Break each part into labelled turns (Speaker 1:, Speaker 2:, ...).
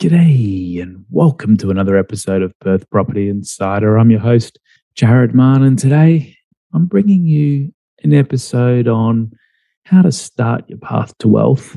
Speaker 1: G'day, and welcome to another episode of Perth Property Insider. I'm your host, Jared Mann, and today I'm bringing you an episode on how to start your path to wealth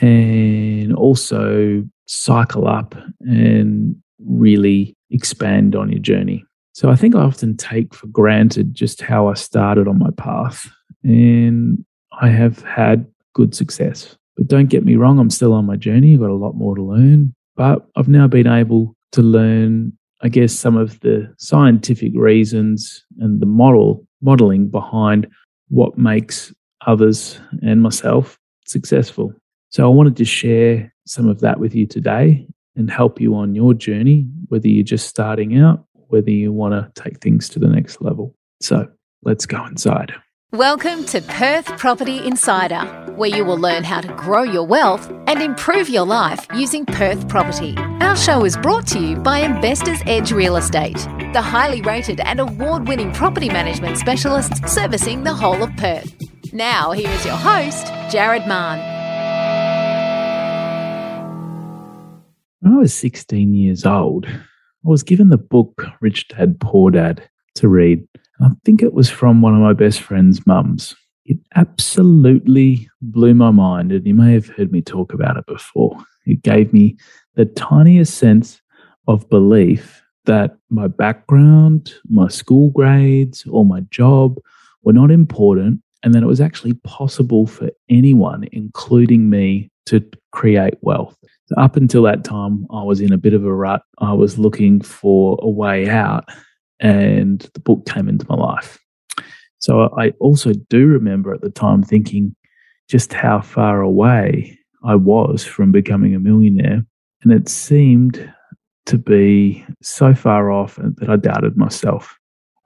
Speaker 1: and also cycle up and really expand on your journey. So, I think I often take for granted just how I started on my path, and I have had good success. But don't get me wrong, I'm still on my journey. I've got a lot more to learn but I've now been able to learn, I guess, some of the scientific reasons and the model modeling behind what makes others and myself successful. So I wanted to share some of that with you today and help you on your journey, whether you're just starting out, whether you want to take things to the next level. So let's go inside.
Speaker 2: Welcome to Perth Property Insider, where you will learn how to grow your wealth and improve your life using Perth property. Our show is brought to you by Investors Edge Real Estate, the highly rated and award winning property management specialists servicing the whole of Perth. Now, here is your host, Jared Mann.
Speaker 1: When I was 16 years old, I was given the book Rich Dad Poor Dad to read. I think it was from one of my best friend's mums. It absolutely blew my mind, and you may have heard me talk about it before. It gave me the tiniest sense of belief that my background, my school grades, or my job were not important, and that it was actually possible for anyone, including me, to create wealth. So up until that time, I was in a bit of a rut. I was looking for a way out and the book came into my life. So I also do remember at the time thinking just how far away I was from becoming a millionaire. And it seemed to be so far off that I doubted myself.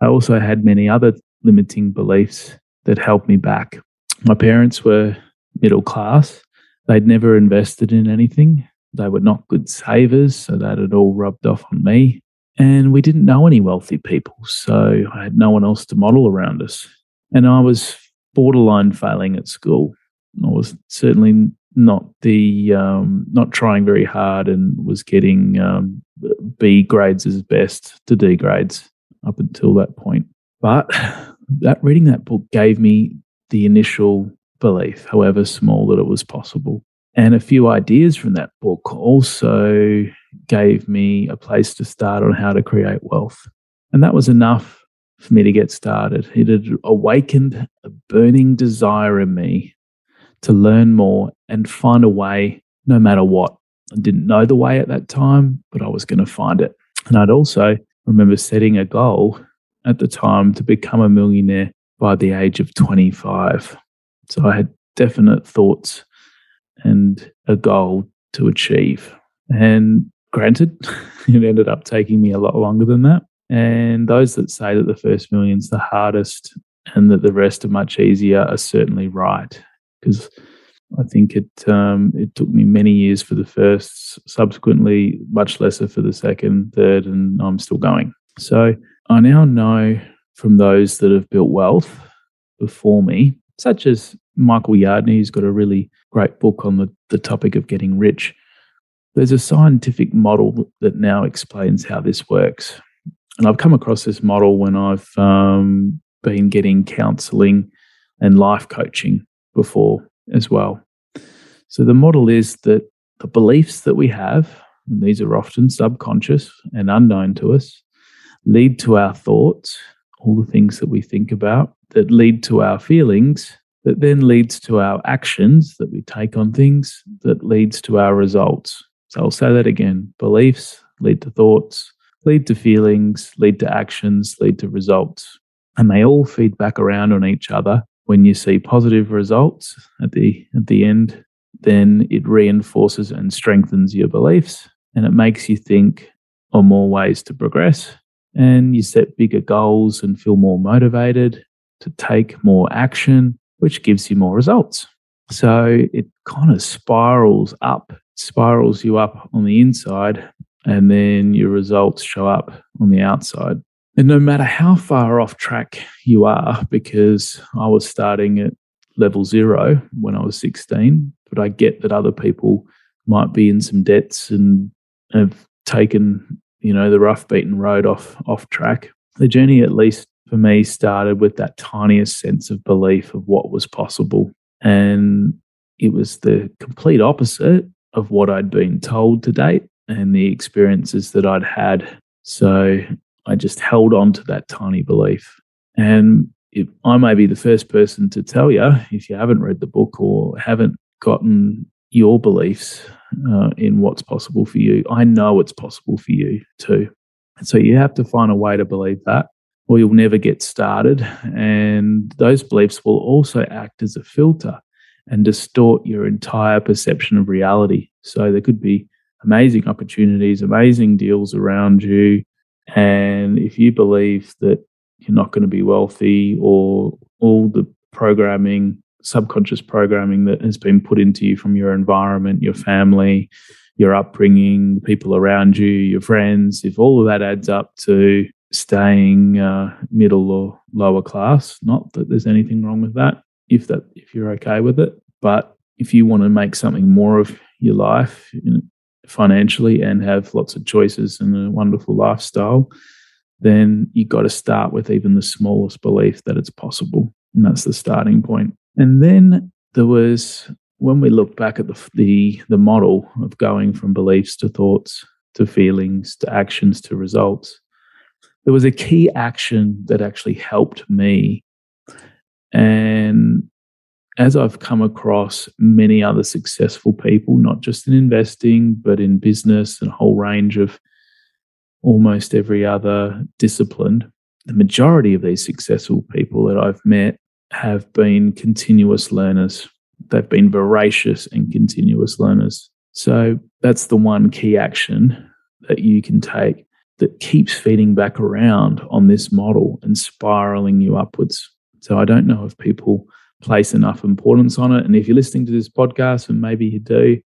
Speaker 1: I also had many other limiting beliefs that held me back. My parents were middle class. They'd never invested in anything. They were not good savers, so that had all rubbed off on me. And we didn't know any wealthy people. So I had no one else to model around us. And I was borderline failing at school. I was certainly not the um, not trying very hard and was getting um, B grades as best to D grades up until that point. But that reading that book gave me the initial belief, however small, that it was possible. And a few ideas from that book also gave me a place to start on how to create wealth. And that was enough for me to get started. It had awakened a burning desire in me to learn more and find a way no matter what. I didn't know the way at that time, but I was going to find it. And I'd also remember setting a goal at the time to become a millionaire by the age of 25. So I had definite thoughts and a goal to achieve. And Granted, it ended up taking me a lot longer than that. And those that say that the first million's the hardest and that the rest are much easier are certainly right. Because I think it um, it took me many years for the first, subsequently much lesser for the second, third, and I'm still going. So I now know from those that have built wealth before me, such as Michael Yardney, who's got a really great book on the, the topic of getting rich. There's a scientific model that now explains how this works. And I've come across this model when I've um, been getting counseling and life coaching before as well. So the model is that the beliefs that we have, and these are often subconscious and unknown to us, lead to our thoughts, all the things that we think about, that lead to our feelings, that then leads to our actions that we take on things, that leads to our results. So I'll say that again beliefs lead to thoughts, lead to feelings, lead to actions, lead to results. And they all feed back around on each other. When you see positive results at the, at the end, then it reinforces and strengthens your beliefs and it makes you think on more ways to progress. And you set bigger goals and feel more motivated to take more action, which gives you more results. So it kind of spirals up spirals you up on the inside, and then your results show up on the outside. And no matter how far off track you are, because I was starting at level zero when I was 16, but I get that other people might be in some debts and have taken, you know, the rough beaten road off off track. The journey, at least for me, started with that tiniest sense of belief of what was possible. And it was the complete opposite of what I'd been told to date and the experiences that I'd had. So I just held on to that tiny belief. And I may be the first person to tell you, if you haven't read the book or haven't gotten your beliefs uh, in what's possible for you, I know it's possible for you too. And so you have to find a way to believe that, or you'll never get started. And those beliefs will also act as a filter and distort your entire perception of reality. So there could be amazing opportunities, amazing deals around you. And if you believe that you're not going to be wealthy or all the programming, subconscious programming that has been put into you from your environment, your family, your upbringing, the people around you, your friends, if all of that adds up to staying uh, middle or lower class, not that there's anything wrong with that, if that if you're okay with it, but if you want to make something more of your life financially and have lots of choices and a wonderful lifestyle, then you got to start with even the smallest belief that it's possible. And that's the starting point. And then there was, when we look back at the, the, the model of going from beliefs to thoughts to feelings to actions to results, there was a key action that actually helped me. And as I've come across many other successful people, not just in investing, but in business and a whole range of almost every other discipline, the majority of these successful people that I've met have been continuous learners. They've been voracious and continuous learners. So that's the one key action that you can take that keeps feeding back around on this model and spiraling you upwards. So I don't know if people place enough importance on it. And if you're listening to this podcast, and maybe you do,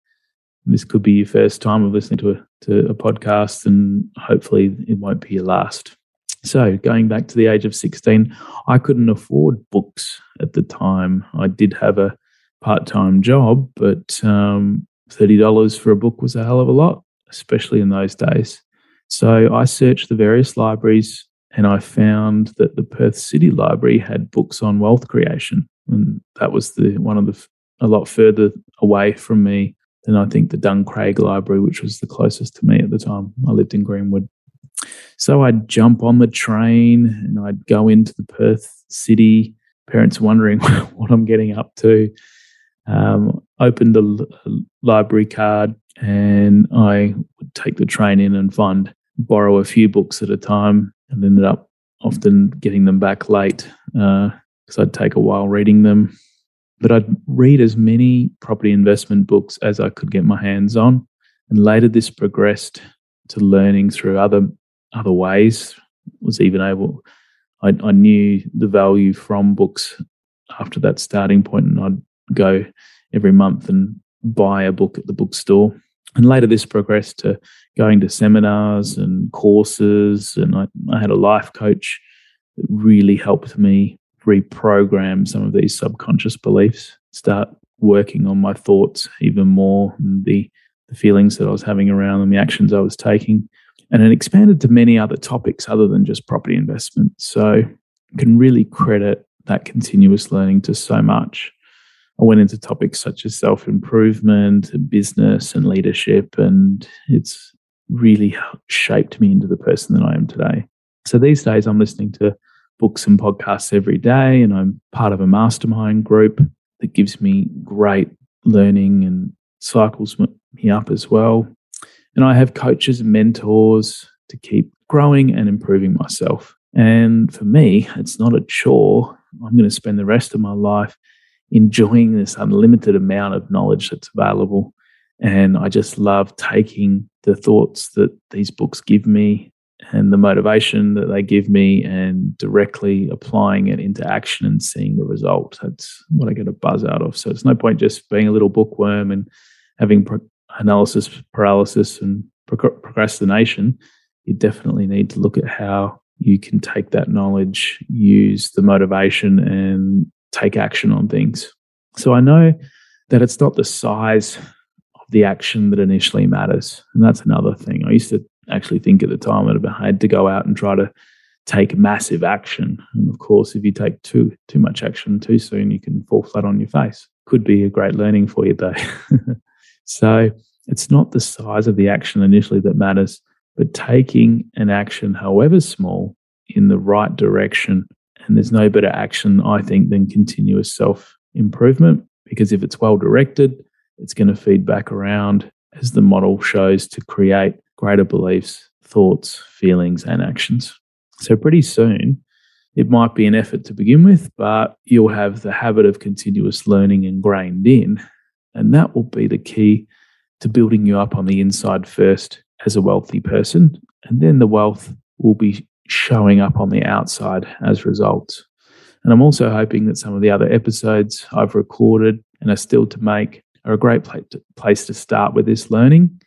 Speaker 1: this could be your first time of listening to a, to a podcast, and hopefully it won't be your last. So, going back to the age of 16, I couldn't afford books at the time. I did have a part time job, but um, $30 for a book was a hell of a lot, especially in those days. So, I searched the various libraries and I found that the Perth City Library had books on wealth creation. And that was the one of the a lot further away from me than I think the Duncraig Library, which was the closest to me at the time. I lived in Greenwood. So I'd jump on the train and I'd go into the Perth city, parents wondering what I'm getting up to. Um, opened a, a library card and I would take the train in and find, borrow a few books at a time and ended up often getting them back late because uh, I'd take a while reading them. But I'd read as many property investment books as I could get my hands on. And later this progressed to learning through other other ways. Was even able I, I knew the value from books after that starting point and I'd go every month and buy a book at the bookstore. And later this progressed to going to seminars and courses. And I, I had a life coach that really helped me reprogram some of these subconscious beliefs, start working on my thoughts even more, and the, the feelings that I was having around them, the actions I was taking. And it expanded to many other topics other than just property investment. So I can really credit that continuous learning to so much. I went into topics such as self improvement, business, and leadership, and it's really shaped me into the person that I am today. So these days, I'm listening to books and podcasts every day, and I'm part of a mastermind group that gives me great learning and cycles me up as well. And I have coaches and mentors to keep growing and improving myself. And for me, it's not a chore. I'm going to spend the rest of my life enjoying this unlimited amount of knowledge that's available. And I just love taking the thoughts that these books give me and the motivation that they give me and directly applying it into action and seeing the result. That's what I get a buzz out of. So it's no point just being a little bookworm and having analysis paralysis and procrastination. You definitely need to look at how you can take that knowledge, use the motivation, and take action on things. So I know that it's not the size of the action that initially matters. And that's another thing. I used to actually think at the time that I had to go out and try to take massive action. And of course, if you take too too much action too soon, you can fall flat on your face. Could be a great learning for you though. so it's not the size of the action initially that matters, but taking an action, however small, in the right direction. And there's no better action, I think, than continuous self improvement because if it's well directed, it's going to feed back around as the model shows to create greater beliefs, thoughts, feelings, and actions. So, pretty soon, it might be an effort to begin with, but you'll have the habit of continuous learning ingrained in. And that will be the key to building you up on the inside first as a wealthy person. And then the wealth will be showing up on the outside as results. And I'm also hoping that some of the other episodes I've recorded and are still to make are a great place to start with this learning.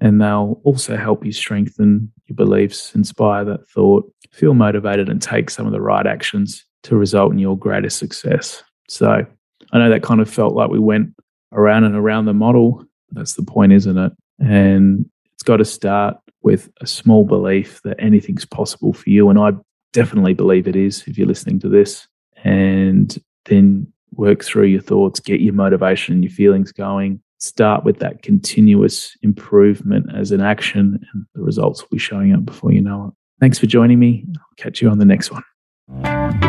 Speaker 1: And they'll also help you strengthen your beliefs, inspire that thought, feel motivated, and take some of the right actions to result in your greatest success. So I know that kind of felt like we went around and around the model. That's the point, isn't it? And it's got to start with a small belief that anything's possible for you. And I definitely believe it is if you're listening to this. And then work through your thoughts, get your motivation and your feelings going. Start with that continuous improvement as an action, and the results will be showing up before you know it. Thanks for joining me. I'll catch you on the next one.